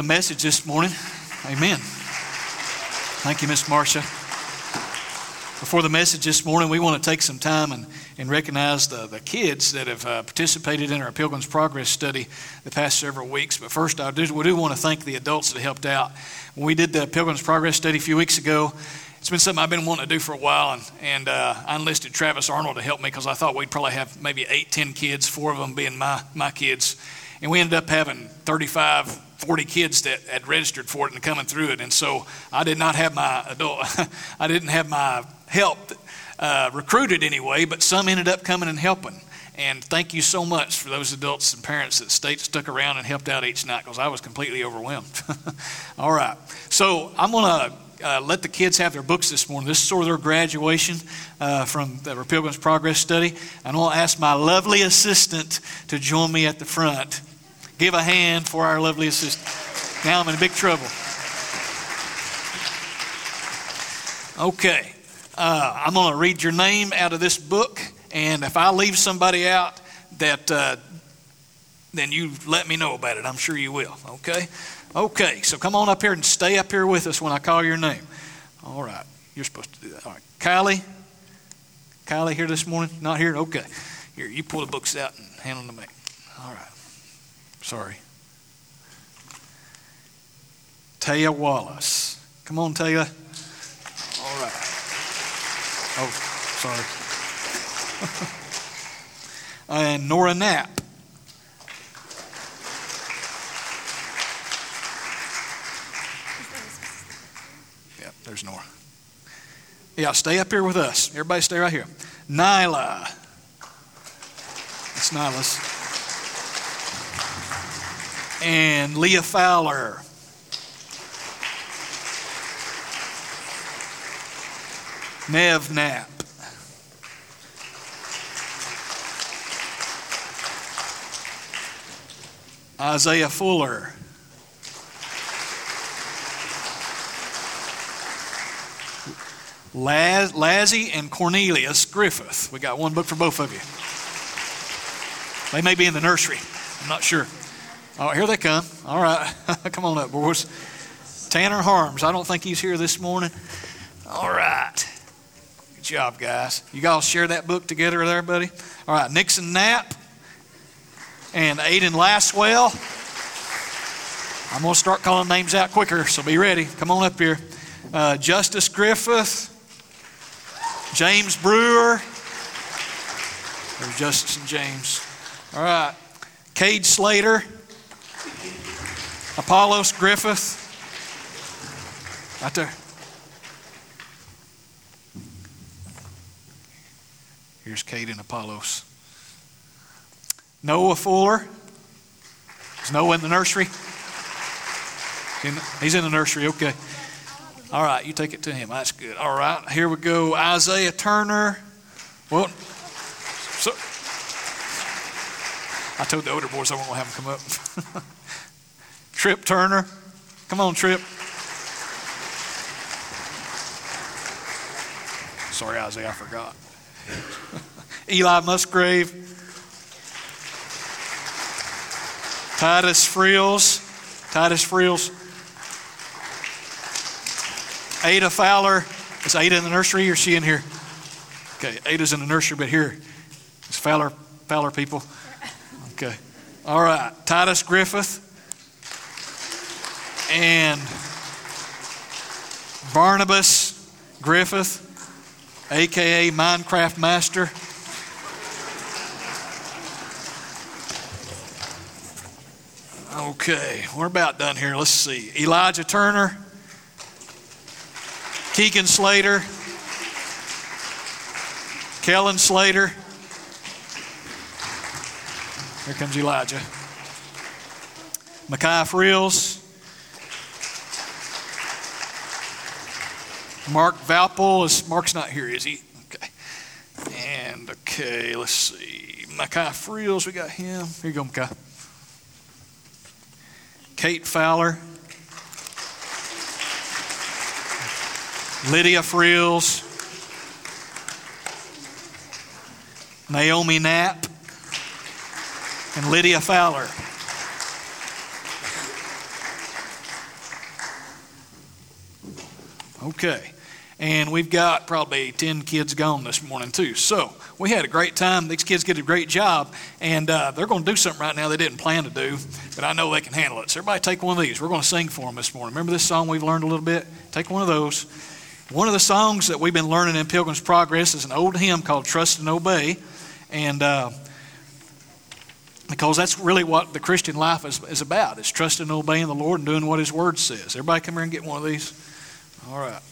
The message this morning, amen. Thank you, Miss Marcia. Before the message this morning, we want to take some time and, and recognize the, the kids that have uh, participated in our Pilgrim's Progress study the past several weeks. But first, I do, we do want to thank the adults that helped out. When we did the Pilgrim's Progress study a few weeks ago, it's been something I've been wanting to do for a while, and, and uh, I enlisted Travis Arnold to help me because I thought we'd probably have maybe eight, ten kids, four of them being my, my kids. And we ended up having 35, 40 kids that had registered for it and coming through it. And so I did not have my adult, I didn't have my help uh, recruited anyway, but some ended up coming and helping. And thank you so much for those adults and parents that stayed, stuck around and helped out each night because I was completely overwhelmed. All right. So I'm going to uh, let the kids have their books this morning. This is sort of their graduation uh, from the Pilgrim's Progress study. And I'll ask my lovely assistant to join me at the front. Give a hand for our lovely assistant. Now I'm in big trouble. Okay. Uh, I'm going to read your name out of this book, and if I leave somebody out, that uh, then you let me know about it. I'm sure you will. Okay. Okay. So come on up here and stay up here with us when I call your name. All right. You're supposed to do that. All right. Kylie. Kylie here this morning? Not here? Okay. Here, you pull the books out and hand them to me. All right. Sorry. Taya Wallace. Come on, Taya. All right. Oh, sorry. and uh, Nora Knapp. Yeah, there's Nora. Yeah, stay up here with us. Everybody stay right here. Nyla. It's Nyla's and Leah Fowler. Nev Knapp. Isaiah Fuller. Laz, Lazzie and Cornelius Griffith. We got one book for both of you. They may be in the nursery. I'm not sure. Oh, here they come. All right. come on up, boys. Tanner Harms. I don't think he's here this morning. All right. Good job, guys. You guys share that book together there, buddy? All right. Nixon Knapp and Aiden Lastwell. I'm going to start calling names out quicker, so be ready. Come on up here. Uh, Justice Griffith, James Brewer. There's Justice and James. All right. Cade Slater. Apollos Griffith. Right there. Here's Kate and Apollos. Noah Fuller. Is Noah in the nursery? He's in the nursery, okay. All right, you take it to him. That's good. All right, here we go. Isaiah Turner. Well, so, I told the older boys I won't have them come up. Trip Turner. Come on, Trip. Sorry, Isaiah, I forgot. Eli Musgrave. Titus Frills. Titus Frills. Ada Fowler. Is Ada in the nursery or is she in here? Okay, Ada's in the nursery, but here. It's Fowler, Fowler people. Okay. All right. Titus Griffith and Barnabas Griffith, aka Minecraft Master. Okay, we're about done here. Let's see. Elijah Turner, Keegan Slater, Kellen Slater. Here comes Elijah. Mackay Frills. Mark Valpole is Mark's not here, is he? Okay. And okay, let's see. Mackay Frills, we got him. Here you go, Mackay. Kate Fowler. Lydia Frills. Naomi Knapp and Lydia Fowler. Okay. And we've got probably 10 kids gone this morning, too. So we had a great time. These kids did a great job, and uh, they're going to do something right now they didn't plan to do, but I know they can handle it. So everybody take one of these. We're going to sing for them this morning. Remember this song we've learned a little bit? Take one of those. One of the songs that we've been learning in Pilgrim's Progress is an old hymn called Trust and Obey. And. Uh, because that's really what the Christian life is, is about. It's trusting and obeying the Lord and doing what His Word says. Everybody come here and get one of these. All right.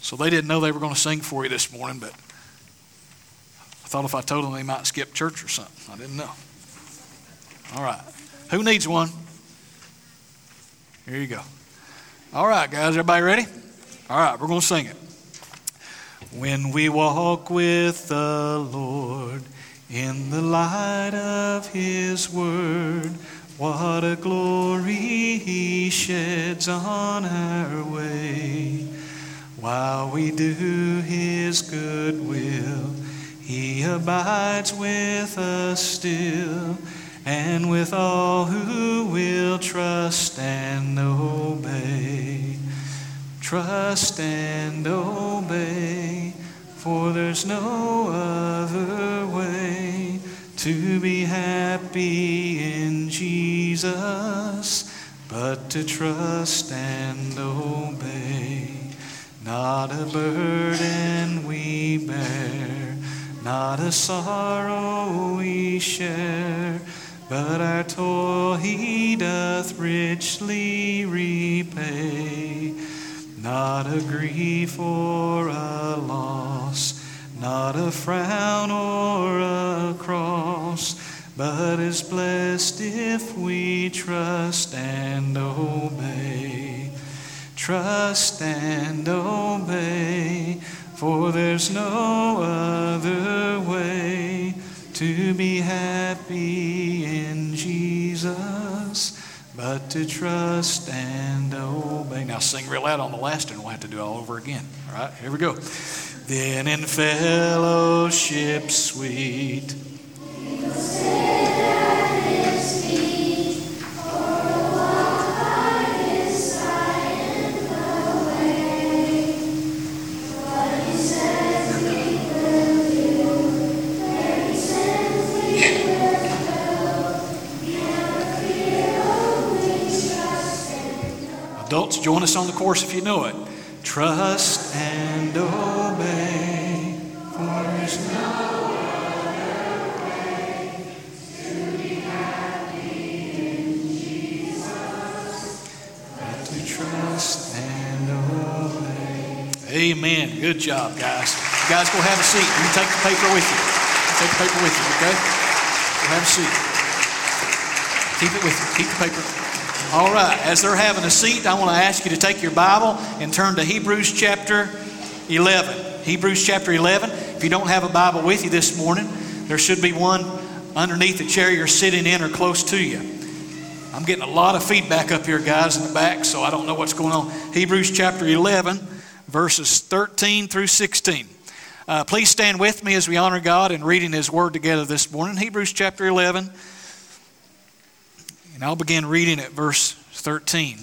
So they didn't know they were going to sing for you this morning, but I thought if I told them they might skip church or something. I didn't know. All right. Who needs one? Here you go. All right, guys. Everybody ready? All right, we're going to sing it. When we walk with the Lord in the light of His Word, what a glory He sheds on our way. While we do His good will, He abides with us still, and with all who will trust and obey. Trust and obey, for there's no other way to be happy in Jesus but to trust and obey. Not a burden we bear, not a sorrow we share, but our toil he doth richly repay. Not a grief or a loss, not a frown or a cross, but is blessed if we trust and obey. Trust and obey, for there's no other way to be happy in Jesus but to trust and obey. Now sing real loud on the last and We'll have to do it all over again. All right, here we go. Then in fellowship sweet. Adults, join us on the course if you know it. Trust and obey, for there's no other way to be happy in Jesus but to trust and obey. Amen. Good job, guys. You guys go have a seat. You take the paper with you. Take the paper with you, okay? Go have a seat. Keep it with you. Keep the paper. All right, as they're having a seat, I want to ask you to take your Bible and turn to Hebrews chapter 11. Hebrews chapter 11. If you don't have a Bible with you this morning, there should be one underneath the chair you're sitting in or close to you. I'm getting a lot of feedback up here, guys, in the back, so I don't know what's going on. Hebrews chapter 11, verses 13 through 16. Uh, please stand with me as we honor God in reading His Word together this morning. Hebrews chapter 11 and I'll begin reading at verse 13.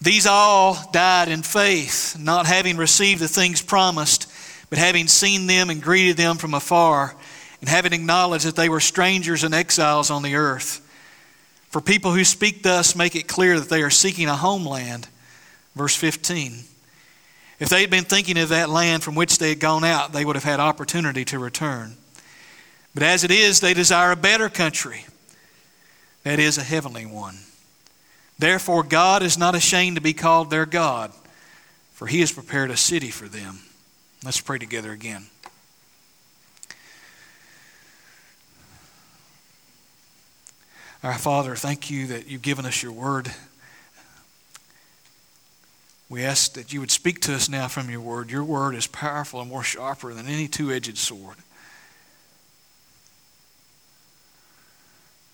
These all died in faith, not having received the things promised, but having seen them and greeted them from afar, and having acknowledged that they were strangers and exiles on the earth. For people who speak thus make it clear that they are seeking a homeland. Verse 15. If they had been thinking of that land from which they had gone out, they would have had opportunity to return. But as it is, they desire a better country, that is, a heavenly one. Therefore, God is not ashamed to be called their God, for he has prepared a city for them. Let's pray together again. Our Father, thank you that you've given us your word. We ask that you would speak to us now from your word. Your word is powerful and more sharper than any two edged sword.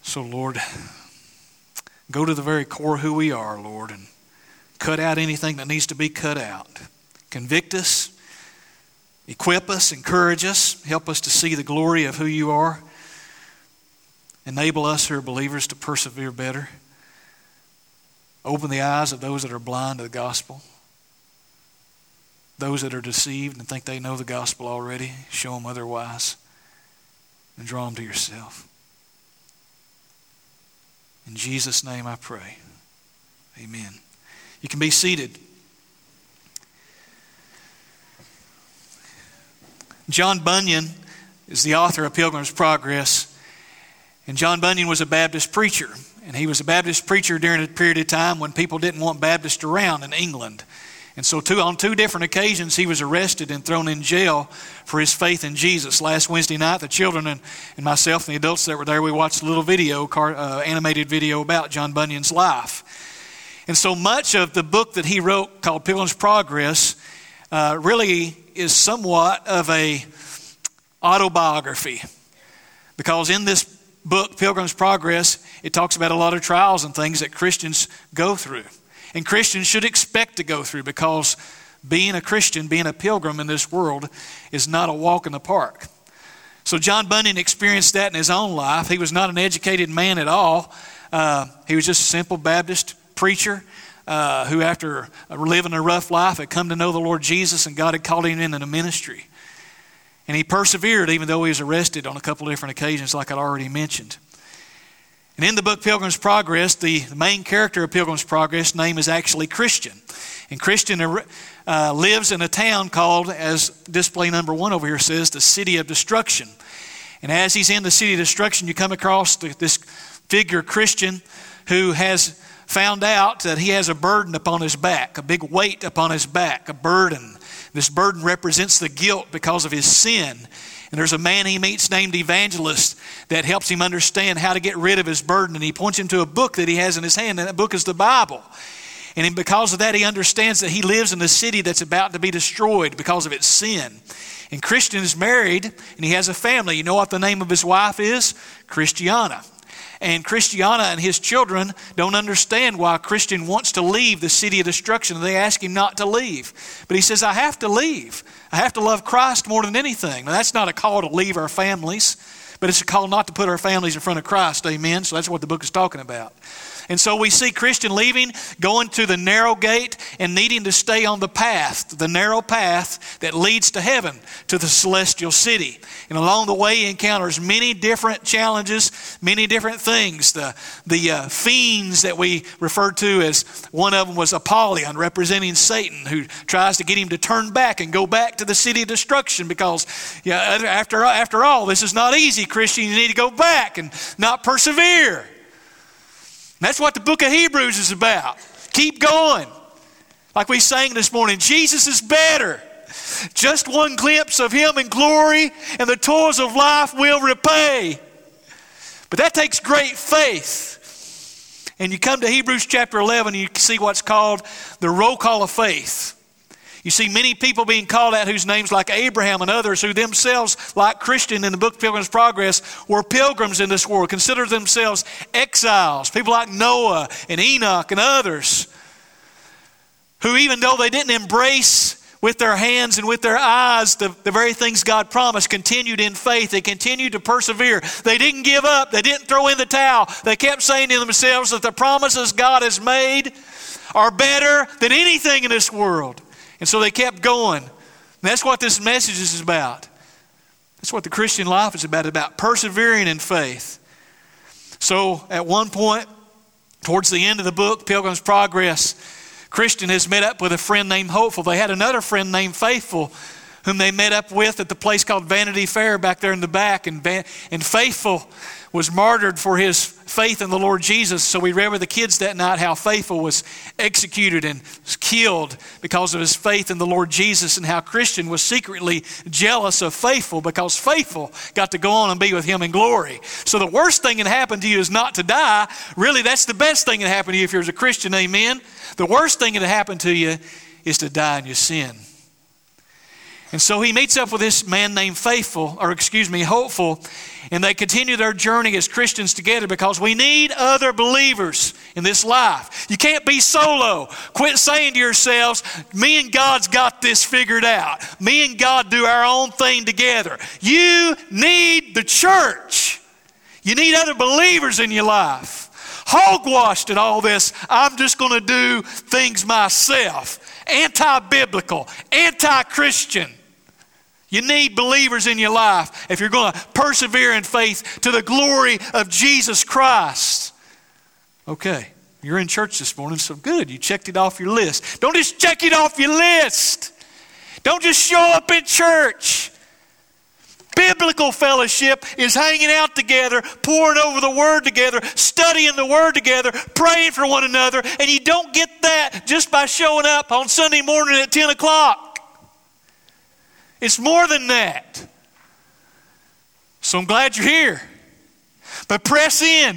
So, Lord, go to the very core of who we are, Lord, and cut out anything that needs to be cut out. Convict us Equip us, encourage us, help us to see the glory of who you are. Enable us who are believers to persevere better. Open the eyes of those that are blind to the gospel. Those that are deceived and think they know the gospel already, show them otherwise and draw them to yourself. In Jesus' name I pray. Amen. You can be seated. John Bunyan is the author of Pilgrim's Progress. And John Bunyan was a Baptist preacher. And he was a Baptist preacher during a period of time when people didn't want Baptists around in England. And so, two, on two different occasions, he was arrested and thrown in jail for his faith in Jesus. Last Wednesday night, the children and, and myself and the adults that were there, we watched a little video, car, uh, animated video about John Bunyan's life. And so much of the book that he wrote called Pilgrim's Progress uh, really is somewhat of a autobiography. Because in this book, Pilgrim's Progress, it talks about a lot of trials and things that Christians go through. And Christians should expect to go through because being a Christian, being a pilgrim in this world, is not a walk in the park. So John Bunyan experienced that in his own life. He was not an educated man at all. Uh, he was just a simple Baptist preacher uh, who, after living a rough life, had come to know the Lord Jesus and God had called him into the ministry. And he persevered even though he was arrested on a couple different occasions, like I'd already mentioned. And in the book Pilgrim's Progress, the, main character of Pilgrim's Progress name is actually Christian. And Christian uh, lives in a town called, as display number one over here says, the City of Destruction. And as he's in the City of Destruction, you come across this figure, Christian, who has found out that he has a burden upon his back, a big weight upon his back, a burden. This burden represents the guilt because of his sin. And there's a man he meets named Evangelist that helps him understand how to get rid of his burden. And he points him to a book that he has in his hand, and that book is the Bible. And because of that, he understands that he lives in a city that's about to be destroyed because of its sin. And Christian is married and he has a family. You know what the name of his wife is? Christiana. And Christiana and his children don't understand why Christian wants to leave the city of destruction. They ask him not to leave. But he says, I have to leave. I have to love Christ more than anything. Now, that's not a call to leave our families, but it's a call not to put our families in front of Christ. Amen? So that's what the book is talking about. And so we see Christian leaving, going to the narrow gate, and needing to stay on the path, the narrow path that leads to heaven, to the celestial city. And along the way, he encounters many different challenges, many different things. The, the uh, fiends that we refer to as one of them was Apollyon, representing Satan, who tries to get him to turn back and go back to the city of destruction because yeah, after, after all, this is not easy, Christian. You need to go back and not persevere. That's what the book of Hebrews is about. Keep going. Like we sang this morning, Jesus is better. Just one glimpse of Him in glory, and the toils of life will repay. But that takes great faith. And you come to Hebrews chapter 11, and you see what's called the roll call of faith. You see many people being called out whose names, like Abraham and others, who themselves, like Christian in the book Pilgrim's Progress, were pilgrims in this world, consider themselves exiles. People like Noah and Enoch and others, who, even though they didn't embrace with their hands and with their eyes the, the very things God promised, continued in faith. They continued to persevere. They didn't give up. They didn't throw in the towel. They kept saying to themselves that the promises God has made are better than anything in this world. And so they kept going. And that's what this message is about. That's what the Christian life is about, about persevering in faith. So at one point, towards the end of the book, Pilgrim's Progress, Christian has met up with a friend named Hopeful. They had another friend named Faithful whom they met up with at the place called Vanity Fair back there in the back. And, and Faithful was martyred for his faith in the Lord Jesus. So we read with the kids that night how Faithful was executed and killed because of his faith in the Lord Jesus, and how Christian was secretly jealous of Faithful because Faithful got to go on and be with him in glory. So the worst thing that happened to you is not to die. Really, that's the best thing that happened to you if you're a Christian. Amen. The worst thing that happened to you is to die in your sin. And so he meets up with this man named Faithful, or excuse me, Hopeful, and they continue their journey as Christians together because we need other believers in this life. You can't be solo. Quit saying to yourselves, me and God's got this figured out. Me and God do our own thing together. You need the church. You need other believers in your life. Hogwashed in all this, I'm just going to do things myself. Anti biblical, anti Christian. You need believers in your life if you're going to persevere in faith to the glory of Jesus Christ. Okay, you're in church this morning, so good. You checked it off your list. Don't just check it off your list. Don't just show up in church. Biblical fellowship is hanging out together, poring over the Word together, studying the Word together, praying for one another, and you don't get that just by showing up on Sunday morning at 10 o'clock. It's more than that. So I'm glad you're here. But press in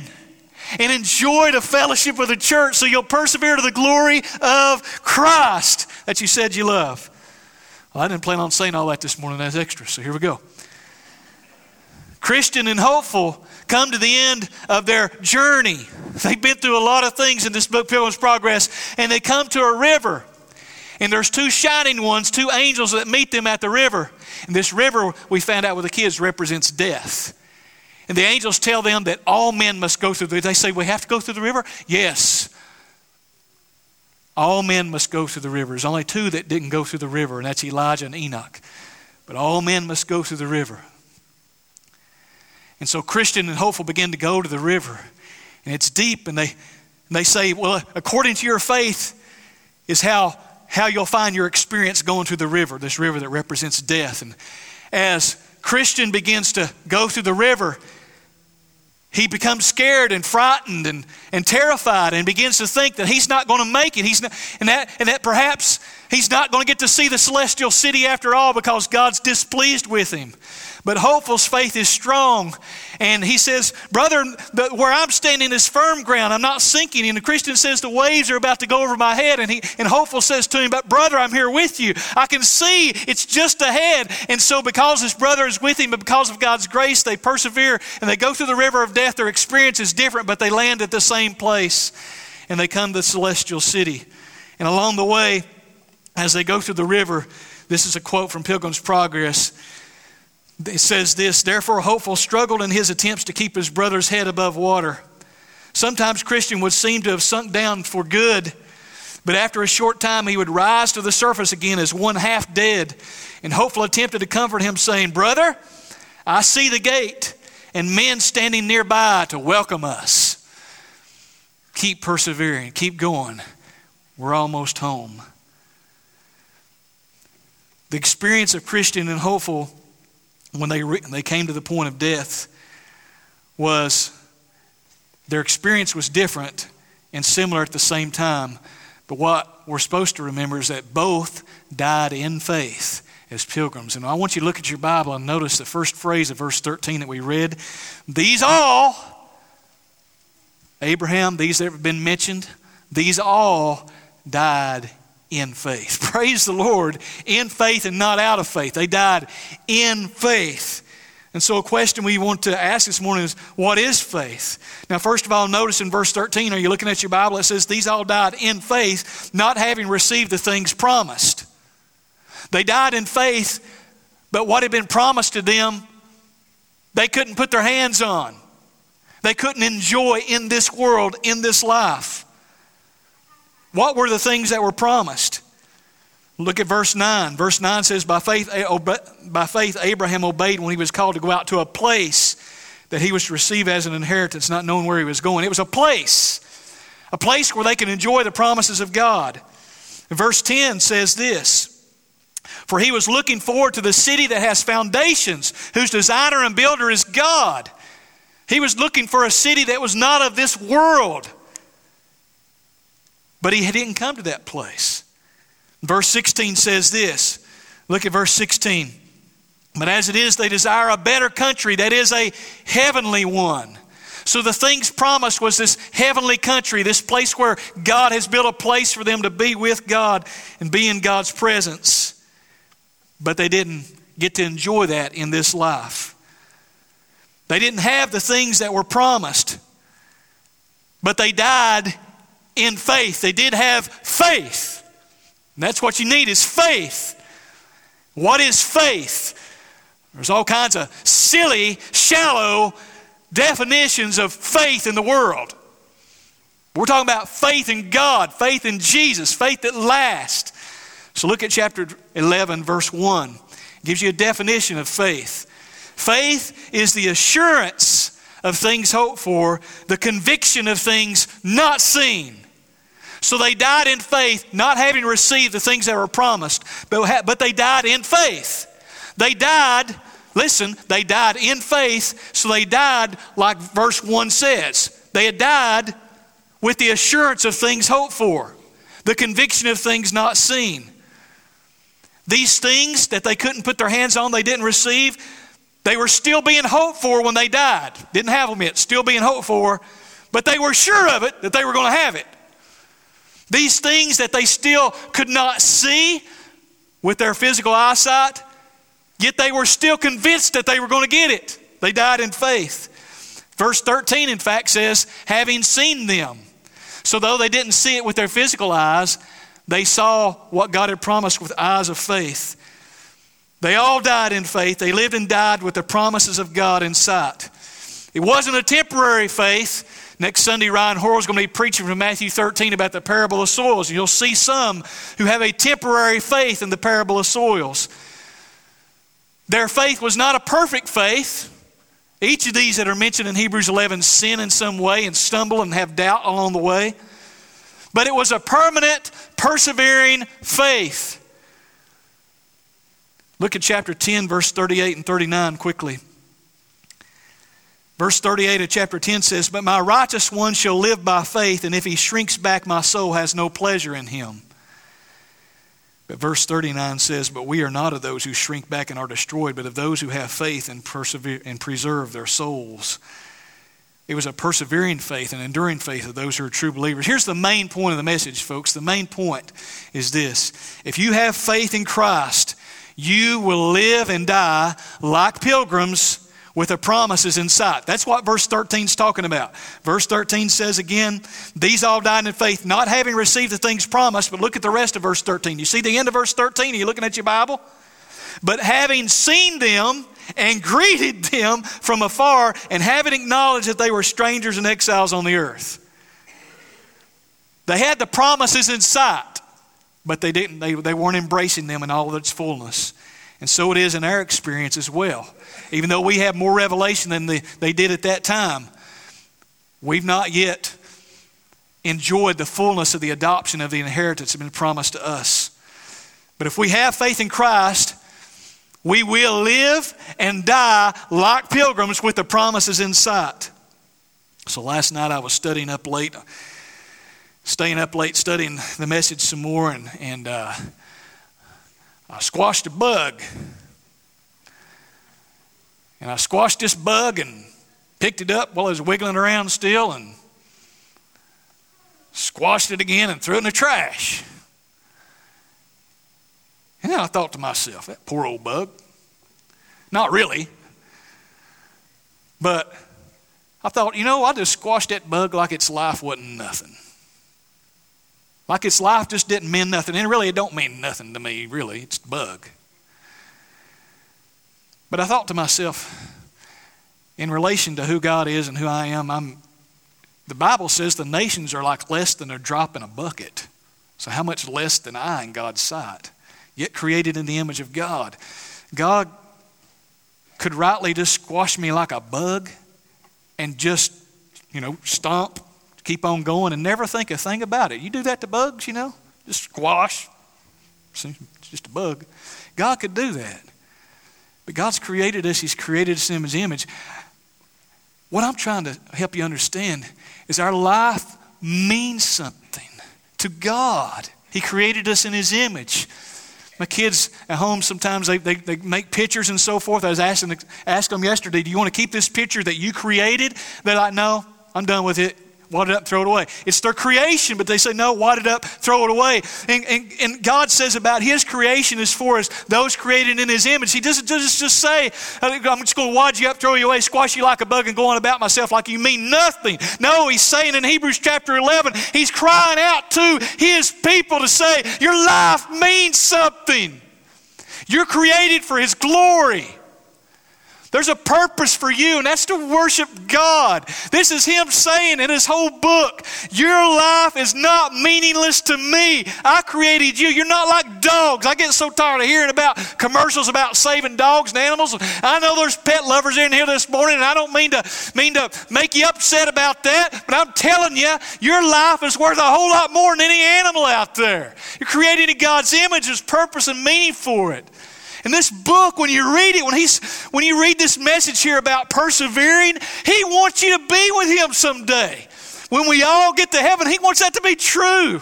and enjoy the fellowship of the church so you'll persevere to the glory of Christ that you said you love. Well, I didn't plan on saying all that this morning as extra, so here we go. Christian and hopeful come to the end of their journey. They've been through a lot of things in this book, Pilgrim's Progress, and they come to a river. And there's two shining ones, two angels that meet them at the river. And this river, we found out with the kids, represents death. And the angels tell them that all men must go through the They say, We have to go through the river? Yes. All men must go through the river. There's only two that didn't go through the river, and that's Elijah and Enoch. But all men must go through the river. And so Christian and hopeful begin to go to the river. And it's deep, and they, and they say, Well, according to your faith is how how you'll find your experience going through the river, this river that represents death. And as Christian begins to go through the river, he becomes scared and frightened and, and terrified and begins to think that he's not going to make it. He's not, and, that, and that perhaps he's not going to get to see the celestial city after all because God's displeased with him. But Hopeful's faith is strong. And he says, Brother, where I'm standing is firm ground. I'm not sinking. And the Christian says, The waves are about to go over my head. And, he, and Hopeful says to him, But brother, I'm here with you. I can see it's just ahead. And so, because his brother is with him, but because of God's grace, they persevere and they go through the river of death. Their experience is different, but they land at the same place. And they come to the celestial city. And along the way, as they go through the river, this is a quote from Pilgrim's Progress. It says this Therefore, Hopeful struggled in his attempts to keep his brother's head above water. Sometimes Christian would seem to have sunk down for good, but after a short time he would rise to the surface again as one half dead. And Hopeful attempted to comfort him, saying, Brother, I see the gate and men standing nearby to welcome us. Keep persevering, keep going. We're almost home. The experience of Christian and Hopeful when they, re- they came to the point of death was their experience was different and similar at the same time. But what we're supposed to remember is that both died in faith as pilgrims. And I want you to look at your Bible and notice the first phrase of verse 13 that we read. These all, Abraham, these that have been mentioned, these all died in faith. Praise the Lord, in faith and not out of faith. They died in faith. And so, a question we want to ask this morning is what is faith? Now, first of all, notice in verse 13, are you looking at your Bible? It says, These all died in faith, not having received the things promised. They died in faith, but what had been promised to them, they couldn't put their hands on. They couldn't enjoy in this world, in this life. What were the things that were promised? Look at verse 9. Verse 9 says, by faith, by faith, Abraham obeyed when he was called to go out to a place that he was to receive as an inheritance, not knowing where he was going. It was a place, a place where they could enjoy the promises of God. verse 10 says this For he was looking forward to the city that has foundations, whose designer and builder is God. He was looking for a city that was not of this world. But he didn't come to that place. Verse 16 says this. Look at verse 16. But as it is, they desire a better country, that is a heavenly one. So the things promised was this heavenly country, this place where God has built a place for them to be with God and be in God's presence. but they didn't get to enjoy that in this life. They didn't have the things that were promised, but they died in faith. They did have faith. And that's what you need is faith. What is faith? There's all kinds of silly, shallow definitions of faith in the world. We're talking about faith in God, faith in Jesus, faith that lasts. So look at chapter 11, verse 1. It gives you a definition of faith. Faith is the assurance of things hoped for, the conviction of things not seen. So they died in faith, not having received the things that were promised, but, but they died in faith. They died, listen, they died in faith, so they died like verse 1 says. They had died with the assurance of things hoped for, the conviction of things not seen. These things that they couldn't put their hands on, they didn't receive, they were still being hoped for when they died. Didn't have them yet, still being hoped for, but they were sure of it that they were going to have it. These things that they still could not see with their physical eyesight, yet they were still convinced that they were going to get it. They died in faith. Verse 13, in fact, says, having seen them. So, though they didn't see it with their physical eyes, they saw what God had promised with eyes of faith. They all died in faith. They lived and died with the promises of God in sight. It wasn't a temporary faith. Next Sunday, Ryan Horrell is going to be preaching from Matthew 13 about the parable of soils. You'll see some who have a temporary faith in the parable of soils. Their faith was not a perfect faith. Each of these that are mentioned in Hebrews 11 sin in some way and stumble and have doubt along the way. But it was a permanent, persevering faith. Look at chapter 10, verse 38 and 39 quickly. Verse 38 of chapter 10 says, But my righteous one shall live by faith, and if he shrinks back, my soul has no pleasure in him. But verse 39 says, But we are not of those who shrink back and are destroyed, but of those who have faith and, persevere, and preserve their souls. It was a persevering faith, an enduring faith of those who are true believers. Here's the main point of the message, folks. The main point is this if you have faith in Christ, you will live and die like pilgrims with the promises in sight. That's what verse 13 is talking about. Verse 13 says again, These all died in faith, not having received the things promised. But look at the rest of verse 13. You see the end of verse 13? Are you looking at your Bible? But having seen them and greeted them from afar, and having acknowledged that they were strangers and exiles on the earth. They had the promises in sight, but they didn't, they, they weren't embracing them in all of its fullness. And so it is in our experience as well. Even though we have more revelation than the, they did at that time, we've not yet enjoyed the fullness of the adoption of the inheritance that has been promised to us. But if we have faith in Christ, we will live and die like pilgrims with the promises in sight. So last night I was studying up late, staying up late studying the message some more, and, and uh, I squashed a bug. And I squashed this bug and picked it up while it was wiggling around still and squashed it again and threw it in the trash. And then I thought to myself, that poor old bug. Not really. But I thought, you know, I just squashed that bug like its life wasn't nothing. Like its life just didn't mean nothing. And really, it don't mean nothing to me, really. It's a bug. But I thought to myself, in relation to who God is and who I am, I'm, the Bible says the nations are like less than a drop in a bucket. So, how much less than I in God's sight? yet created in the image of God. God could rightly just squash me like a bug and just, you know, stomp, keep on going, and never think a thing about it. You do that to bugs, you know, just squash. Just a bug. God could do that. But God's created us, He's created us in His image. What I'm trying to help you understand is our life means something to God. He created us in His image. My kids at home sometimes they, they, they make pictures and so forth. I was asking asked them yesterday, do you want to keep this picture that you created? They're like, no, I'm done with it. Wad it up, throw it away. It's their creation, but they say, no, wad it up, throw it away. And, and, and God says about His creation is for us, those created in His image. He doesn't just, just say, uh, I'm just going to wad you up, throw you away, squash you like a bug, and go on about myself like you mean nothing. No, He's saying in Hebrews chapter 11, He's crying out to His people to say, Your life means something. You're created for His glory. There's a purpose for you, and that's to worship God. This is Him saying in His whole book, Your life is not meaningless to me. I created you. You're not like dogs. I get so tired of hearing about commercials about saving dogs and animals. I know there's pet lovers in here this morning, and I don't mean to mean to make you upset about that, but I'm telling you, your life is worth a whole lot more than any animal out there. You're created in God's image, there's purpose and meaning for it. And this book, when you read it, when, he's, when you read this message here about persevering, he wants you to be with him someday. When we all get to heaven, he wants that to be true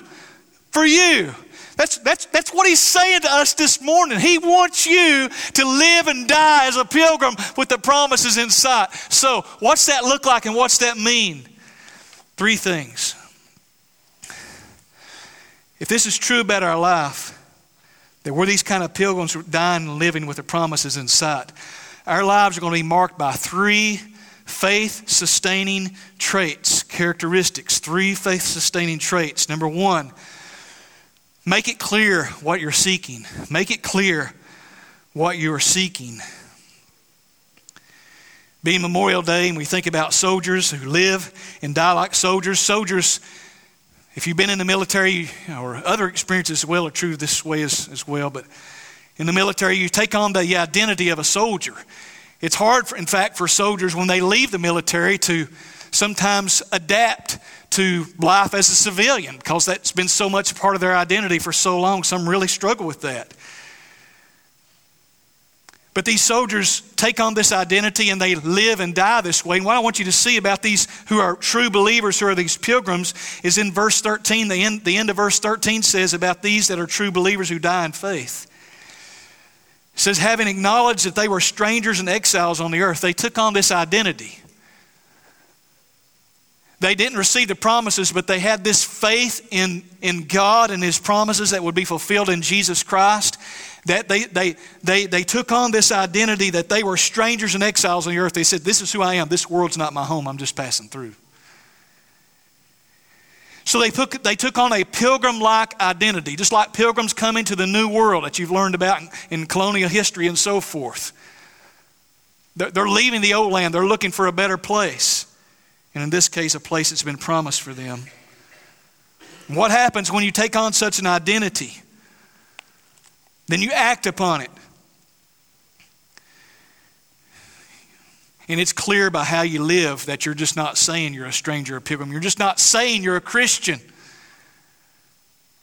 for you. That's, that's, that's what he's saying to us this morning. He wants you to live and die as a pilgrim with the promises in sight. So, what's that look like and what's that mean? Three things. If this is true about our life, that we're these kind of pilgrims dying and living with the promises in sight. Our lives are going to be marked by three faith sustaining traits, characteristics. Three faith sustaining traits. Number one, make it clear what you're seeking. Make it clear what you are seeking. Being Memorial Day, and we think about soldiers who live and die like soldiers, soldiers if you've been in the military or other experiences as well are true this way as, as well, but in the military, you take on the identity of a soldier. It's hard, for, in fact, for soldiers when they leave the military to sometimes adapt to life as a civilian because that's been so much part of their identity for so long. Some really struggle with that. But these soldiers take on this identity and they live and die this way. And what I want you to see about these who are true believers, who are these pilgrims, is in verse 13. The end, the end of verse 13 says about these that are true believers who die in faith. It says, having acknowledged that they were strangers and exiles on the earth, they took on this identity. They didn't receive the promises, but they had this faith in, in God and His promises that would be fulfilled in Jesus Christ. That they, they, they, they took on this identity that they were strangers and exiles on the earth. They said, This is who I am. This world's not my home. I'm just passing through. So they took, they took on a pilgrim like identity, just like pilgrims coming to the new world that you've learned about in, in colonial history and so forth. They're, they're leaving the old land, they're looking for a better place. And in this case, a place that's been promised for them. What happens when you take on such an identity? Then you act upon it. And it's clear by how you live that you're just not saying you're a stranger, a pilgrim. You're just not saying you're a Christian.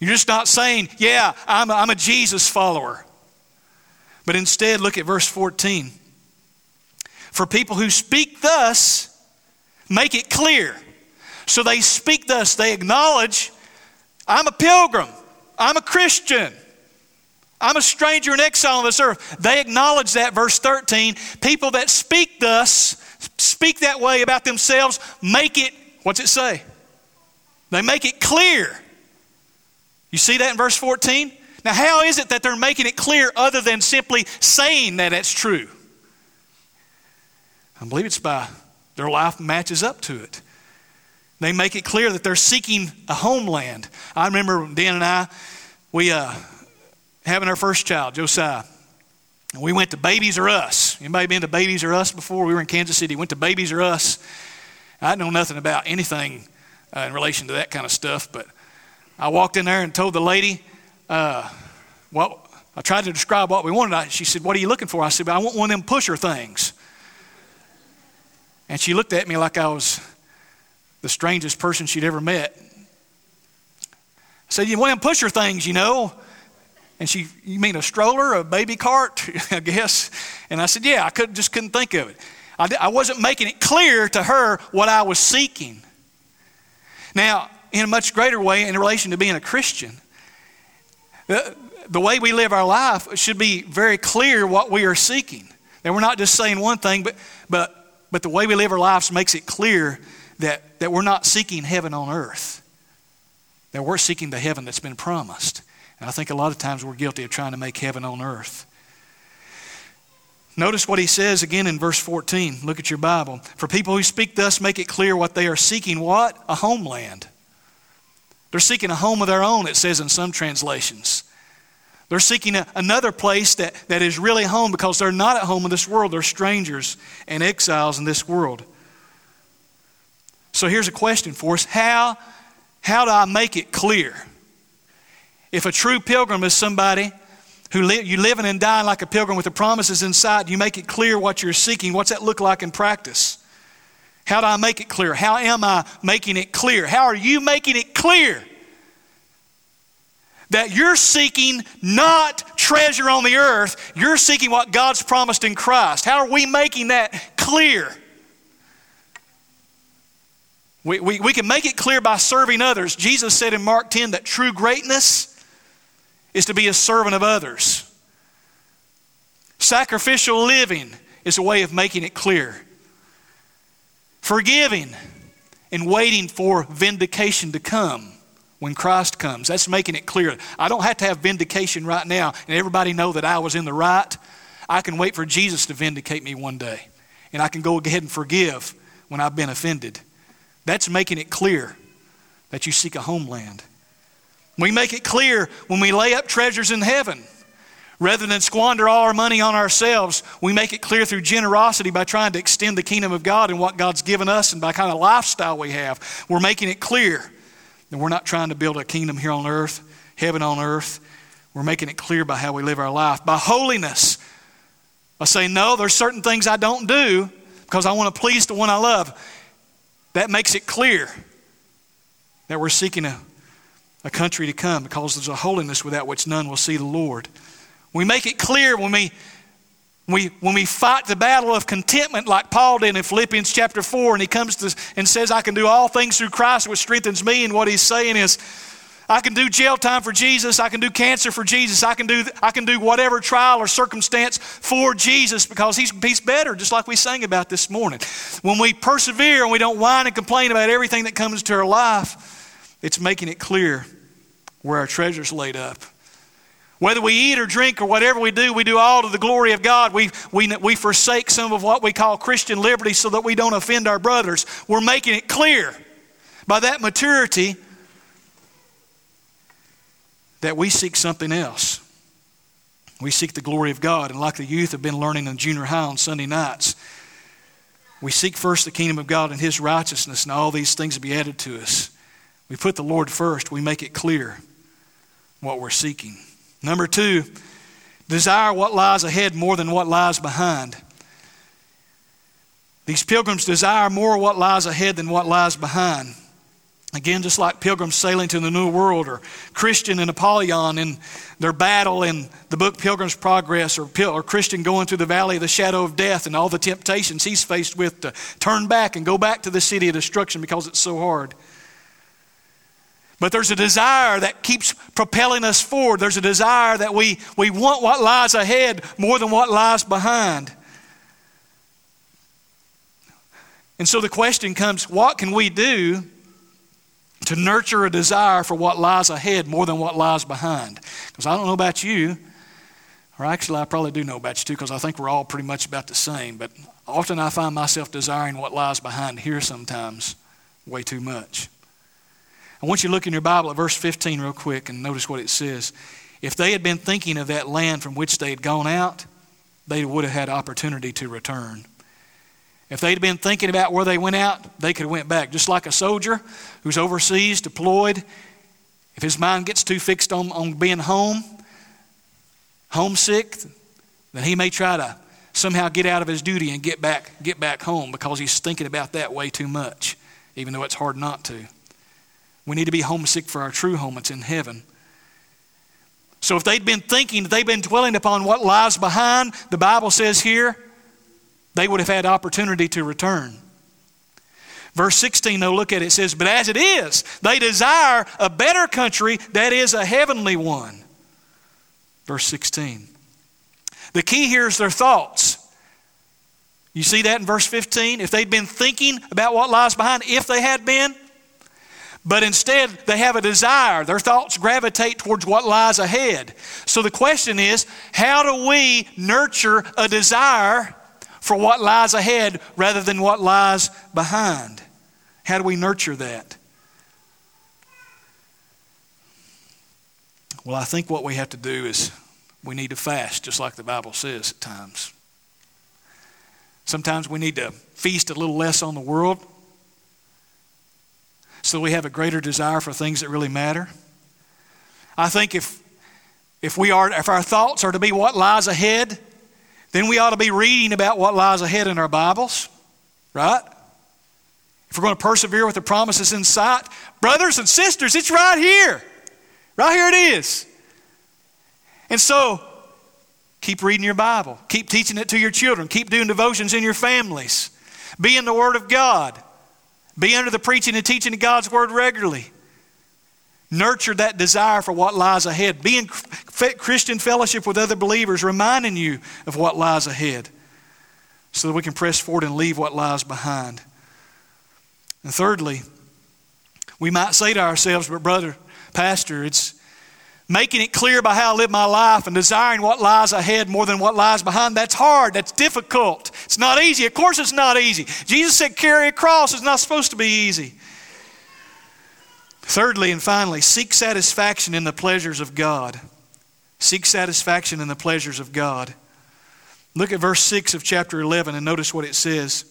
You're just not saying, yeah, I'm a, I'm a Jesus follower. But instead, look at verse 14. For people who speak thus, make it clear. So they speak thus, they acknowledge, I'm a pilgrim, I'm a Christian. I'm a stranger and exile on this earth. They acknowledge that, verse 13. People that speak thus, speak that way about themselves, make it, what's it say? They make it clear. You see that in verse 14? Now, how is it that they're making it clear other than simply saying that it's true? I believe it's by their life matches up to it. They make it clear that they're seeking a homeland. I remember Dan and I, we, uh, having our first child, Josiah. And we went to Babies R Us. Anybody been to Babies R Us before? We were in Kansas City. Went to Babies R Us. I know nothing about anything uh, in relation to that kind of stuff, but I walked in there and told the lady, uh, well, I tried to describe what we wanted. She said, What are you looking for? I said, I want one of them pusher things. And she looked at me like I was the strangest person she'd ever met. I said, You want them pusher things, you know? And she, you mean a stroller, a baby cart, I guess? And I said, yeah, I could, just couldn't think of it. I, I wasn't making it clear to her what I was seeking. Now, in a much greater way, in relation to being a Christian, the, the way we live our life should be very clear what we are seeking. And we're not just saying one thing, but, but, but the way we live our lives makes it clear that, that we're not seeking heaven on earth, that we're seeking the heaven that's been promised. And I think a lot of times we're guilty of trying to make heaven on earth. Notice what he says again in verse 14. Look at your Bible. For people who speak thus, make it clear what they are seeking what? A homeland. They're seeking a home of their own, it says in some translations. They're seeking a, another place that, that is really home because they're not at home in this world. They're strangers and exiles in this world. So here's a question for us How, how do I make it clear? If a true pilgrim is somebody who li- you living and dying like a pilgrim with the promises inside, you make it clear what you're seeking. What's that look like in practice? How do I make it clear? How am I making it clear? How are you making it clear that you're seeking not treasure on the earth, you're seeking what God's promised in Christ? How are we making that clear? We, we, we can make it clear by serving others. Jesus said in Mark 10 that true greatness is to be a servant of others. Sacrificial living is a way of making it clear. Forgiving and waiting for vindication to come when Christ comes. That's making it clear. I don't have to have vindication right now and everybody know that I was in the right. I can wait for Jesus to vindicate me one day. And I can go ahead and forgive when I've been offended. That's making it clear that you seek a homeland. We make it clear when we lay up treasures in heaven. Rather than squander all our money on ourselves, we make it clear through generosity by trying to extend the kingdom of God and what God's given us and by kind of lifestyle we have. We're making it clear that we're not trying to build a kingdom here on earth, heaven on earth. We're making it clear by how we live our life. By holiness, I say, no, there's certain things I don't do because I want to please the one I love. That makes it clear that we're seeking a, a country to come because there's a holiness without which none will see the Lord. We make it clear when we, we, when we fight the battle of contentment, like Paul did in Philippians chapter 4, and he comes to, and says, I can do all things through Christ, which strengthens me. And what he's saying is, I can do jail time for Jesus. I can do cancer for Jesus. I can do, I can do whatever trial or circumstance for Jesus because he's, he's better, just like we sang about this morning. When we persevere and we don't whine and complain about everything that comes to our life, it's making it clear where our treasure's laid up. Whether we eat or drink or whatever we do, we do all to the glory of God. We, we, we forsake some of what we call Christian liberty so that we don't offend our brothers. We're making it clear by that maturity that we seek something else. We seek the glory of God. And like the youth have been learning in junior high on Sunday nights, we seek first the kingdom of God and His righteousness, and all these things will be added to us. We put the Lord first, we make it clear what we're seeking. Number two, desire what lies ahead more than what lies behind. These pilgrims desire more what lies ahead than what lies behind. Again, just like pilgrims sailing to the New World, or Christian and Apollyon in their battle in the book Pilgrim's Progress, or, or Christian going through the valley of the shadow of death and all the temptations he's faced with to turn back and go back to the city of destruction because it's so hard. But there's a desire that keeps propelling us forward. There's a desire that we, we want what lies ahead more than what lies behind. And so the question comes what can we do to nurture a desire for what lies ahead more than what lies behind. Because I don't know about you, or actually, I probably do know about you too, because I think we're all pretty much about the same. But often I find myself desiring what lies behind here sometimes way too much. I want you to look in your Bible at verse 15 real quick and notice what it says. If they had been thinking of that land from which they had gone out, they would have had opportunity to return. If they'd been thinking about where they went out, they could have went back. Just like a soldier who's overseas, deployed, if his mind gets too fixed on, on being home, homesick, then he may try to somehow get out of his duty and get back, get back home because he's thinking about that way too much, even though it's hard not to. We need to be homesick for our true home. It's in heaven. So if they'd been thinking, they'd been dwelling upon what lies behind, the Bible says here, they would have had opportunity to return. Verse 16, though, look at it, it says, But as it is, they desire a better country that is a heavenly one. Verse 16. The key here is their thoughts. You see that in verse 15? If they'd been thinking about what lies behind, if they had been, but instead they have a desire. Their thoughts gravitate towards what lies ahead. So the question is how do we nurture a desire for what lies ahead rather than what lies behind? How do we nurture that? Well, I think what we have to do is we need to fast, just like the Bible says at times. Sometimes we need to feast a little less on the world so we have a greater desire for things that really matter. I think if, if, we are, if our thoughts are to be what lies ahead, then we ought to be reading about what lies ahead in our Bibles, right? If we're going to persevere with the promises in sight, brothers and sisters, it's right here. Right here it is. And so, keep reading your Bible. Keep teaching it to your children. Keep doing devotions in your families. Be in the Word of God. Be under the preaching and teaching of God's Word regularly. Nurture that desire for what lies ahead. Be in Christian fellowship with other believers, reminding you of what lies ahead so that we can press forward and leave what lies behind. And thirdly, we might say to ourselves, but brother, pastor, it's making it clear by how I live my life and desiring what lies ahead more than what lies behind, that's hard. That's difficult. It's not easy. Of course, it's not easy. Jesus said, carry a cross. It's not supposed to be easy. Thirdly and finally, seek satisfaction in the pleasures of God. Seek satisfaction in the pleasures of God. Look at verse 6 of chapter 11 and notice what it says.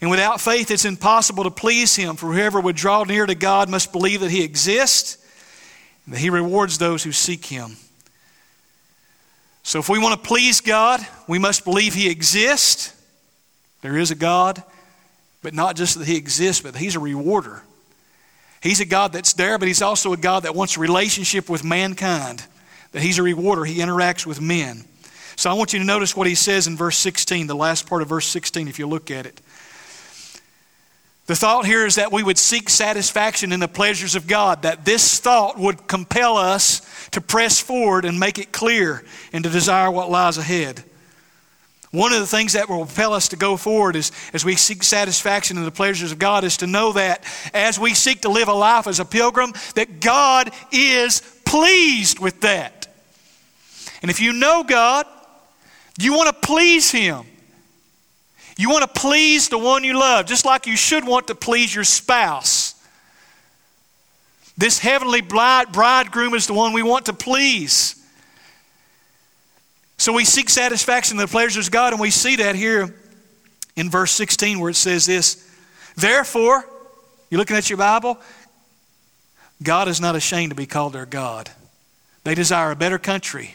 And without faith, it's impossible to please Him, for whoever would draw near to God must believe that He exists that He rewards those who seek Him. So, if we want to please God, we must believe He exists. There is a God, but not just that He exists, but He's a rewarder. He's a God that's there, but He's also a God that wants a relationship with mankind, that He's a rewarder. He interacts with men. So, I want you to notice what He says in verse 16, the last part of verse 16, if you look at it. The thought here is that we would seek satisfaction in the pleasures of God, that this thought would compel us to press forward and make it clear and to desire what lies ahead. One of the things that will propel us to go forward is, as we seek satisfaction in the pleasures of God is to know that as we seek to live a life as a pilgrim, that God is pleased with that. And if you know God, you want to please Him. You want to please the one you love, just like you should want to please your spouse. This heavenly bridegroom is the one we want to please. So we seek satisfaction in the pleasures of God, and we see that here in verse 16 where it says this Therefore, you're looking at your Bible, God is not ashamed to be called their God. They desire a better country.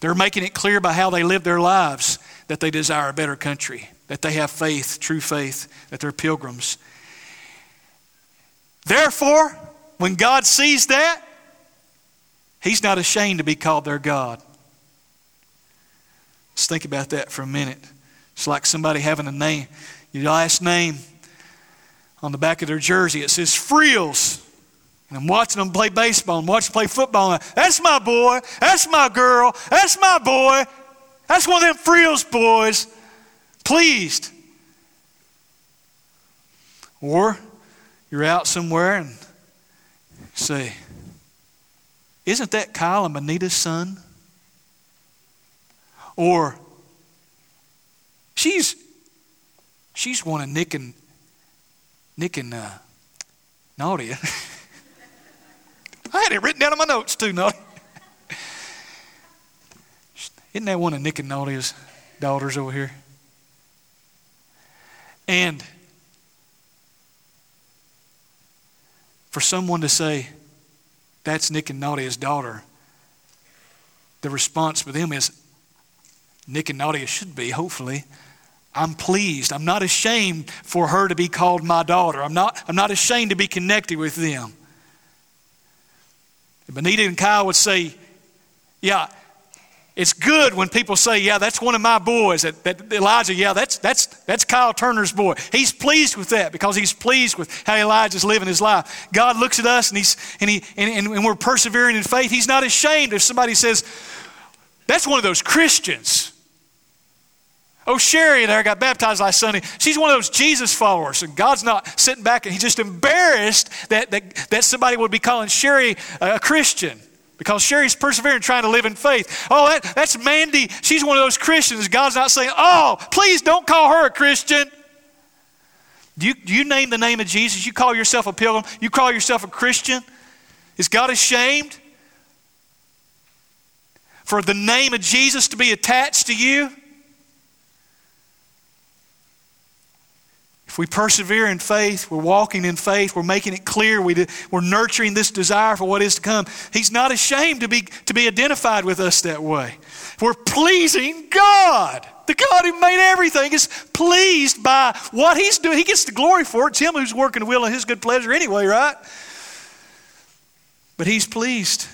They're making it clear by how they live their lives that they desire a better country that they have faith, true faith, that they're pilgrims. Therefore, when God sees that, He's not ashamed to be called their God. Let's think about that for a minute. It's like somebody having a name, your last name on the back of their jersey. It says Frills. And I'm watching them play baseball and watching them play football. And That's my boy. That's my girl. That's my boy. That's one of them Frills boys pleased. Or you're out somewhere and say, Isn't that Kyle and Benita's son? Or she's she's one of Nick and Nick and uh, Nadia. I had it written down in my notes too, Nadia. Isn't that one of Nick and Nadia's daughters over here? And for someone to say, that's Nick and Nadia's daughter, the response for them is, Nick and Nadia should be, hopefully. I'm pleased. I'm not ashamed for her to be called my daughter. I'm not, I'm not ashamed to be connected with them. Benita and Kyle would say, Yeah, it's good when people say, Yeah, that's one of my boys. That, that Elijah, yeah, that's, that's, that's Kyle Turner's boy. He's pleased with that because he's pleased with how Elijah's living his life. God looks at us and, he's, and, he, and, and we're persevering in faith. He's not ashamed if somebody says, That's one of those Christians. Oh, Sherry there got baptized last Sunday. She's one of those Jesus followers, and God's not sitting back and He's just embarrassed that, that, that somebody would be calling Sherry a Christian because Sherry's persevering, trying to live in faith. Oh, that, that's Mandy. She's one of those Christians. God's not saying, oh, please don't call her a Christian. Do you, do you name the name of Jesus? You call yourself a pilgrim? You call yourself a Christian? Is God ashamed for the name of Jesus to be attached to you? If we persevere in faith, we're walking in faith, we're making it clear, we are nurturing this desire for what is to come. He's not ashamed to be, to be identified with us that way. We're pleasing God. The God who made everything is pleased by what He's doing. He gets the glory for it. It's Him who's working the will of His good pleasure anyway, right? But He's pleased.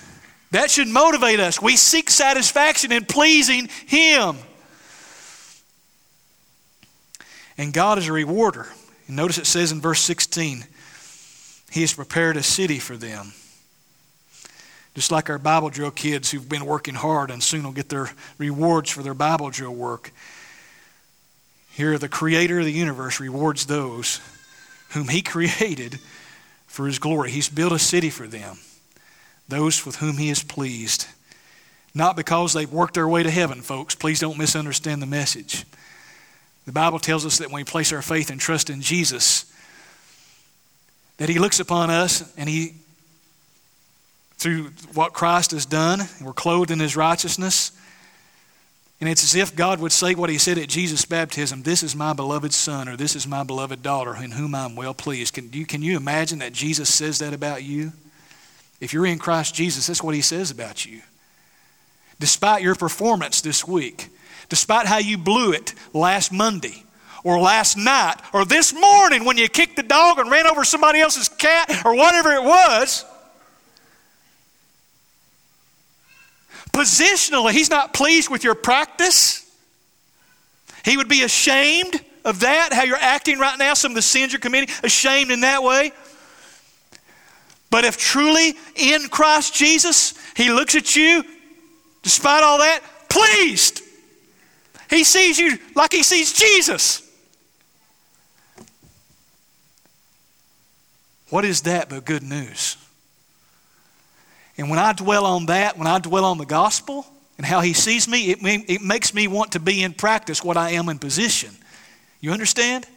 That should motivate us. We seek satisfaction in pleasing Him. And God is a rewarder. Notice it says in verse 16, He has prepared a city for them. Just like our Bible drill kids who've been working hard and soon will get their rewards for their Bible drill work. Here, the Creator of the universe rewards those whom He created for His glory. He's built a city for them, those with whom He is pleased. Not because they've worked their way to heaven, folks. Please don't misunderstand the message. The Bible tells us that when we place our faith and trust in Jesus, that He looks upon us and He, through what Christ has done, we're clothed in His righteousness. And it's as if God would say what He said at Jesus' baptism This is my beloved Son, or this is my beloved daughter, in whom I'm well pleased. Can you, can you imagine that Jesus says that about you? If you're in Christ Jesus, that's what He says about you. Despite your performance this week, despite how you blew it last Monday or last night or this morning when you kicked the dog and ran over somebody else's cat or whatever it was. Positionally, he's not pleased with your practice. He would be ashamed of that, how you're acting right now, some of the sins you're committing, ashamed in that way. But if truly in Christ Jesus, he looks at you, despite all that, pleased. He sees you like he sees Jesus. What is that but good news? And when I dwell on that, when I dwell on the gospel and how he sees me, it, it makes me want to be in practice what I am in position. You understand?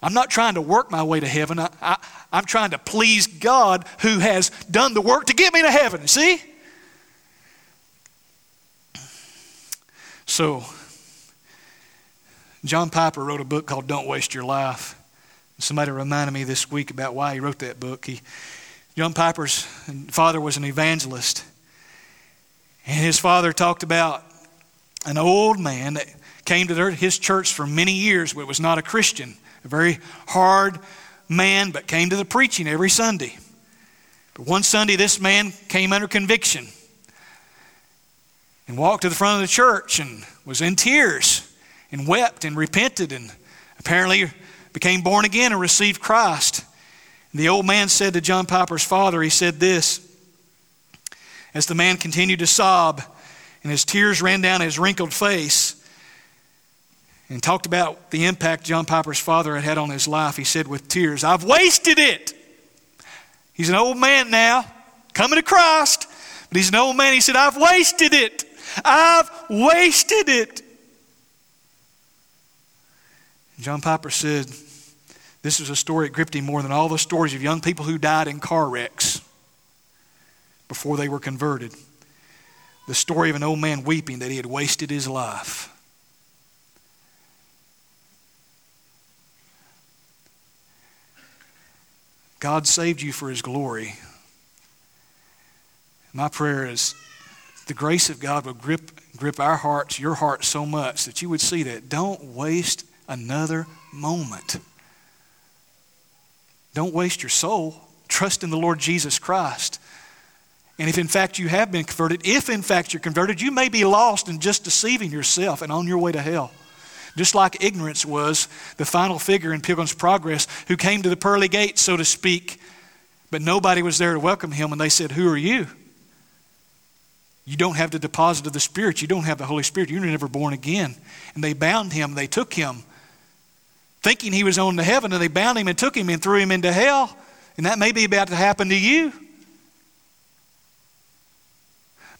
I'm not trying to work my way to heaven. I, I, I'm trying to please God who has done the work to get me to heaven. See? So, John Piper wrote a book called Don't Waste Your Life. Somebody reminded me this week about why he wrote that book. He, John Piper's father was an evangelist. And his father talked about an old man that came to their, his church for many years, but was not a Christian. A very hard man, but came to the preaching every Sunday. But one Sunday, this man came under conviction and walked to the front of the church and was in tears and wept and repented and apparently became born again and received Christ. And the old man said to John Piper's father, he said this as the man continued to sob and his tears ran down his wrinkled face and talked about the impact John Piper's father had had on his life. He said with tears, I've wasted it. He's an old man now, coming to Christ, but he's an old man. He said, I've wasted it. I've wasted it. John Piper said, This is a story that gripped him more than all the stories of young people who died in car wrecks before they were converted. The story of an old man weeping that he had wasted his life. God saved you for his glory. My prayer is the grace of God will grip, grip our hearts, your heart so much that you would see that. Don't waste another moment. Don't waste your soul. Trust in the Lord Jesus Christ. And if in fact you have been converted, if in fact you're converted, you may be lost and just deceiving yourself and on your way to hell. Just like ignorance was the final figure in Pilgrim's Progress who came to the pearly gates, so to speak, but nobody was there to welcome him, and they said, Who are you? You don't have the deposit of the Spirit. You don't have the Holy Spirit. You're never born again. And they bound him. They took him, thinking he was on to heaven, and they bound him and took him and threw him into hell. And that may be about to happen to you.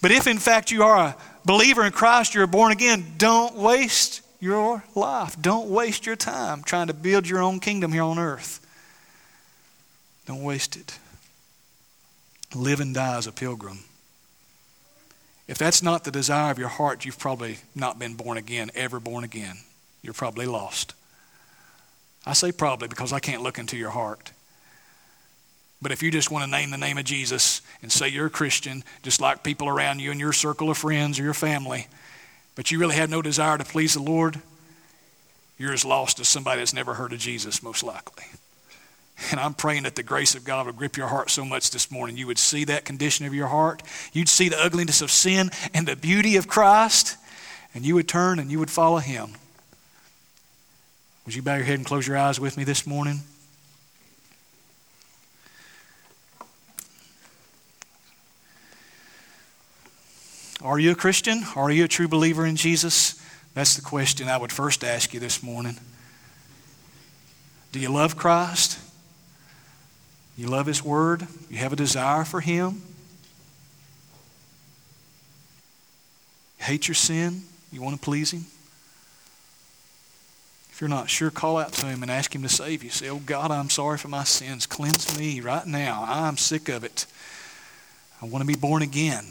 But if in fact you are a believer in Christ, you're born again, don't waste your life. Don't waste your time trying to build your own kingdom here on earth. Don't waste it. Live and die as a pilgrim. If that's not the desire of your heart, you've probably not been born again, ever born again. You're probably lost. I say probably because I can't look into your heart. But if you just want to name the name of Jesus and say you're a Christian, just like people around you in your circle of friends or your family, but you really have no desire to please the Lord, you're as lost as somebody that's never heard of Jesus, most likely. And I'm praying that the grace of God would grip your heart so much this morning. You would see that condition of your heart. You'd see the ugliness of sin and the beauty of Christ. And you would turn and you would follow Him. Would you bow your head and close your eyes with me this morning? Are you a Christian? Are you a true believer in Jesus? That's the question I would first ask you this morning. Do you love Christ? You love His Word? You have a desire for Him? You hate your sin? You want to please Him? If you're not sure, call out to Him and ask Him to save you. Say, Oh God, I'm sorry for my sins. Cleanse me right now. I'm sick of it. I want to be born again.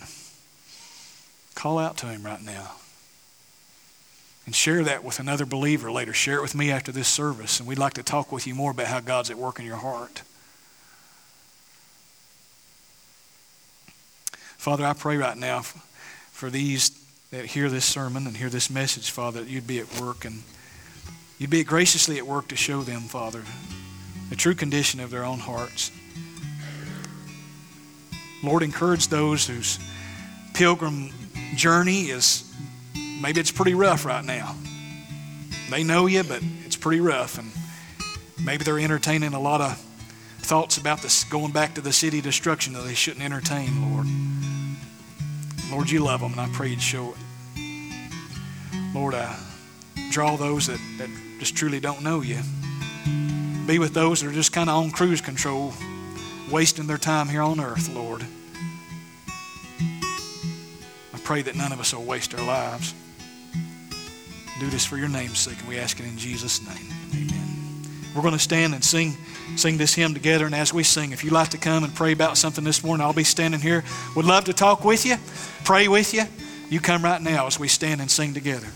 Call out to Him right now. And share that with another believer later. Share it with me after this service. And we'd like to talk with you more about how God's at work in your heart. Father, I pray right now for these that hear this sermon and hear this message, Father, that you'd be at work and you'd be graciously at work to show them, Father, the true condition of their own hearts. Lord, encourage those whose pilgrim journey is maybe it's pretty rough right now. They know you, but it's pretty rough. And maybe they're entertaining a lot of thoughts about this going back to the city destruction that they shouldn't entertain, Lord. Lord, you love them, and I pray you'd show it. Lord, I draw those that, that just truly don't know you. Be with those that are just kind of on cruise control, wasting their time here on earth, Lord. I pray that none of us will waste our lives. Do this for your name's sake, and we ask it in Jesus' name. Amen. We're going to stand and sing sing this hymn together. And as we sing, if you'd like to come and pray about something this morning, I'll be standing here. Would love to talk with you, pray with you. You come right now as we stand and sing together.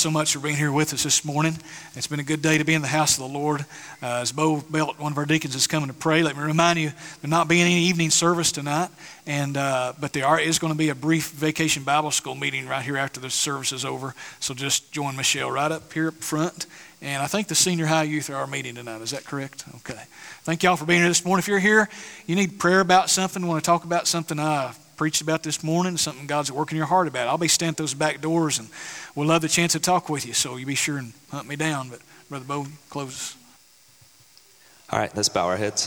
So much for being here with us this morning. It's been a good day to be in the house of the Lord. Uh, as Bo Belt, one of our deacons, is coming to pray, let me remind you there not being any evening service tonight, and uh, but there are, is going to be a brief vacation Bible school meeting right here after the service is over. So just join Michelle right up here up front. And I think the senior high youth are our meeting tonight. Is that correct? Okay. Thank y'all for being here this morning. If you're here, you need prayer about something, want to talk about something, uh, preached about this morning, something God's working your heart about. I'll be standing at those back doors and we'll love the chance to talk with you. So you be sure and hunt me down. But Brother Bo, close. All right, let's bow our heads.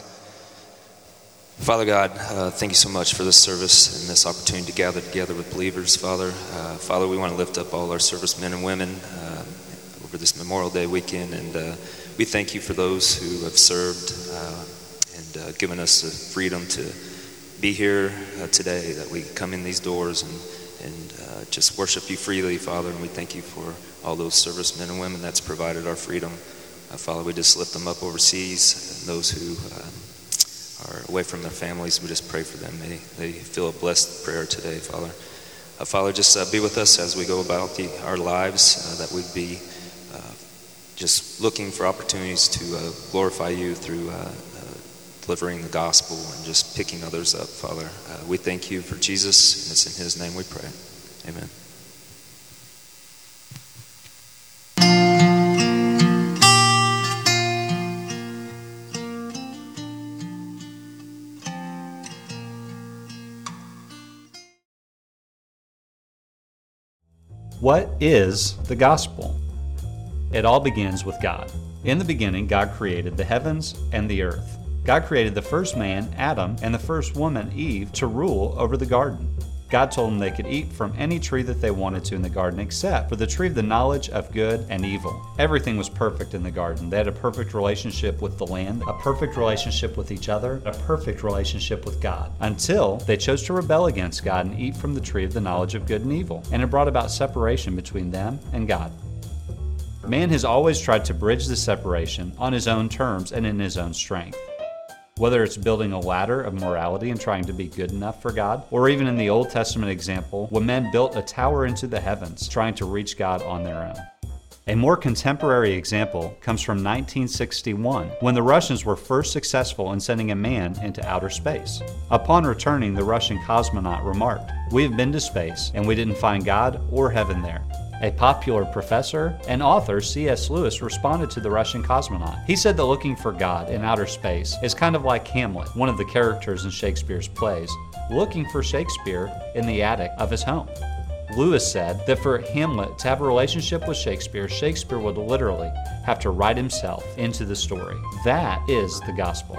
Father God, uh, thank you so much for this service and this opportunity to gather together with believers, Father. Uh, Father, we want to lift up all our servicemen and women uh, over this Memorial Day weekend, and uh, we thank you for those who have served uh, and uh, given us the freedom to be here uh, today, that we come in these doors and, and uh, just worship you freely, Father. And we thank you for all those servicemen and women that's provided our freedom. Uh, Father, we just lift them up overseas and those who uh, are away from their families. We just pray for them. May they feel a blessed prayer today, Father. Uh, Father, just uh, be with us as we go about the, our lives, that we'd be just looking for opportunities to glorify you through delivering the gospel and just picking others up, Father. Uh, we thank you for Jesus, and it's in his name we pray. Amen. What is the gospel? It all begins with God. In the beginning, God created the heavens and the earth. God created the first man, Adam, and the first woman, Eve, to rule over the garden. God told them they could eat from any tree that they wanted to in the garden except for the tree of the knowledge of good and evil. Everything was perfect in the garden. They had a perfect relationship with the land, a perfect relationship with each other, a perfect relationship with God, until they chose to rebel against God and eat from the tree of the knowledge of good and evil. And it brought about separation between them and God. Man has always tried to bridge the separation on his own terms and in his own strength. Whether it's building a ladder of morality and trying to be good enough for God, or even in the Old Testament example, when men built a tower into the heavens trying to reach God on their own. A more contemporary example comes from 1961, when the Russians were first successful in sending a man into outer space. Upon returning, the Russian cosmonaut remarked, We have been to space, and we didn't find God or heaven there. A popular professor and author, C.S. Lewis, responded to the Russian cosmonaut. He said that looking for God in outer space is kind of like Hamlet, one of the characters in Shakespeare's plays, looking for Shakespeare in the attic of his home. Lewis said that for Hamlet to have a relationship with Shakespeare, Shakespeare would literally have to write himself into the story. That is the gospel.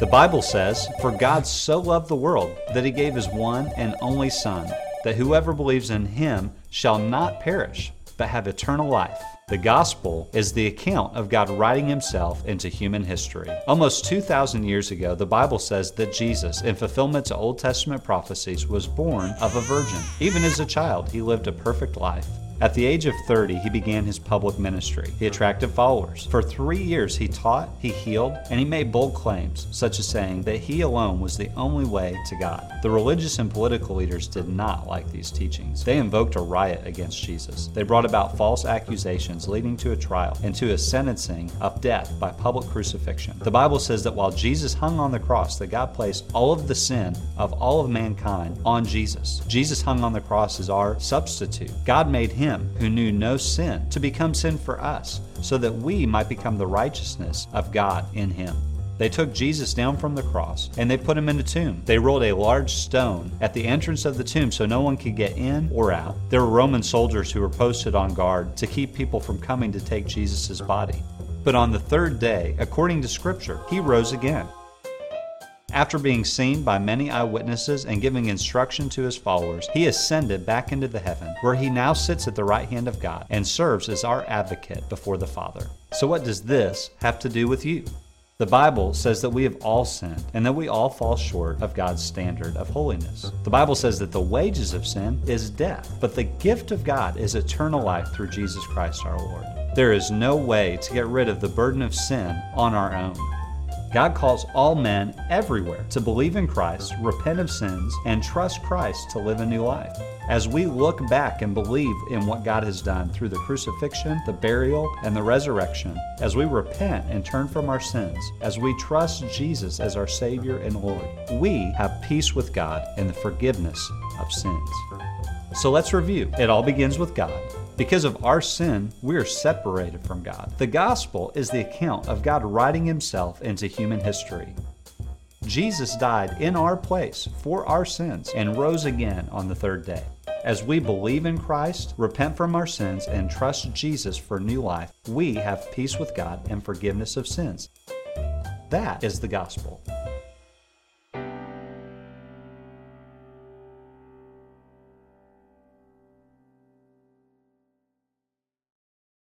The Bible says, For God so loved the world that he gave his one and only Son that whoever believes in him shall not perish, but have eternal life. The gospel is the account of God writing himself into human history. Almost 2,000 years ago, the Bible says that Jesus, in fulfillment to Old Testament prophecies, was born of a virgin. Even as a child, he lived a perfect life. At the age of 30, he began his public ministry. He attracted followers. For three years, he taught, he healed, and he made bold claims, such as saying that he alone was the only way to God. The religious and political leaders did not like these teachings. They invoked a riot against Jesus. They brought about false accusations, leading to a trial and to a sentencing of death by public crucifixion. The Bible says that while Jesus hung on the cross, that God placed all of the sin of all of mankind on Jesus. Jesus hung on the cross as our substitute. God made him him who knew no sin to become sin for us, so that we might become the righteousness of God in him. They took Jesus down from the cross and they put him in a tomb. They rolled a large stone at the entrance of the tomb so no one could get in or out. There were Roman soldiers who were posted on guard to keep people from coming to take Jesus' body. But on the third day, according to Scripture, he rose again. After being seen by many eyewitnesses and giving instruction to his followers, he ascended back into the heaven, where he now sits at the right hand of God and serves as our advocate before the Father. So, what does this have to do with you? The Bible says that we have all sinned and that we all fall short of God's standard of holiness. The Bible says that the wages of sin is death, but the gift of God is eternal life through Jesus Christ our Lord. There is no way to get rid of the burden of sin on our own. God calls all men everywhere to believe in Christ, repent of sins, and trust Christ to live a new life. As we look back and believe in what God has done through the crucifixion, the burial, and the resurrection, as we repent and turn from our sins, as we trust Jesus as our Savior and Lord, we have peace with God and the forgiveness of sins. So let's review. It all begins with God. Because of our sin, we are separated from God. The gospel is the account of God writing himself into human history. Jesus died in our place for our sins and rose again on the third day. As we believe in Christ, repent from our sins, and trust Jesus for new life, we have peace with God and forgiveness of sins. That is the gospel.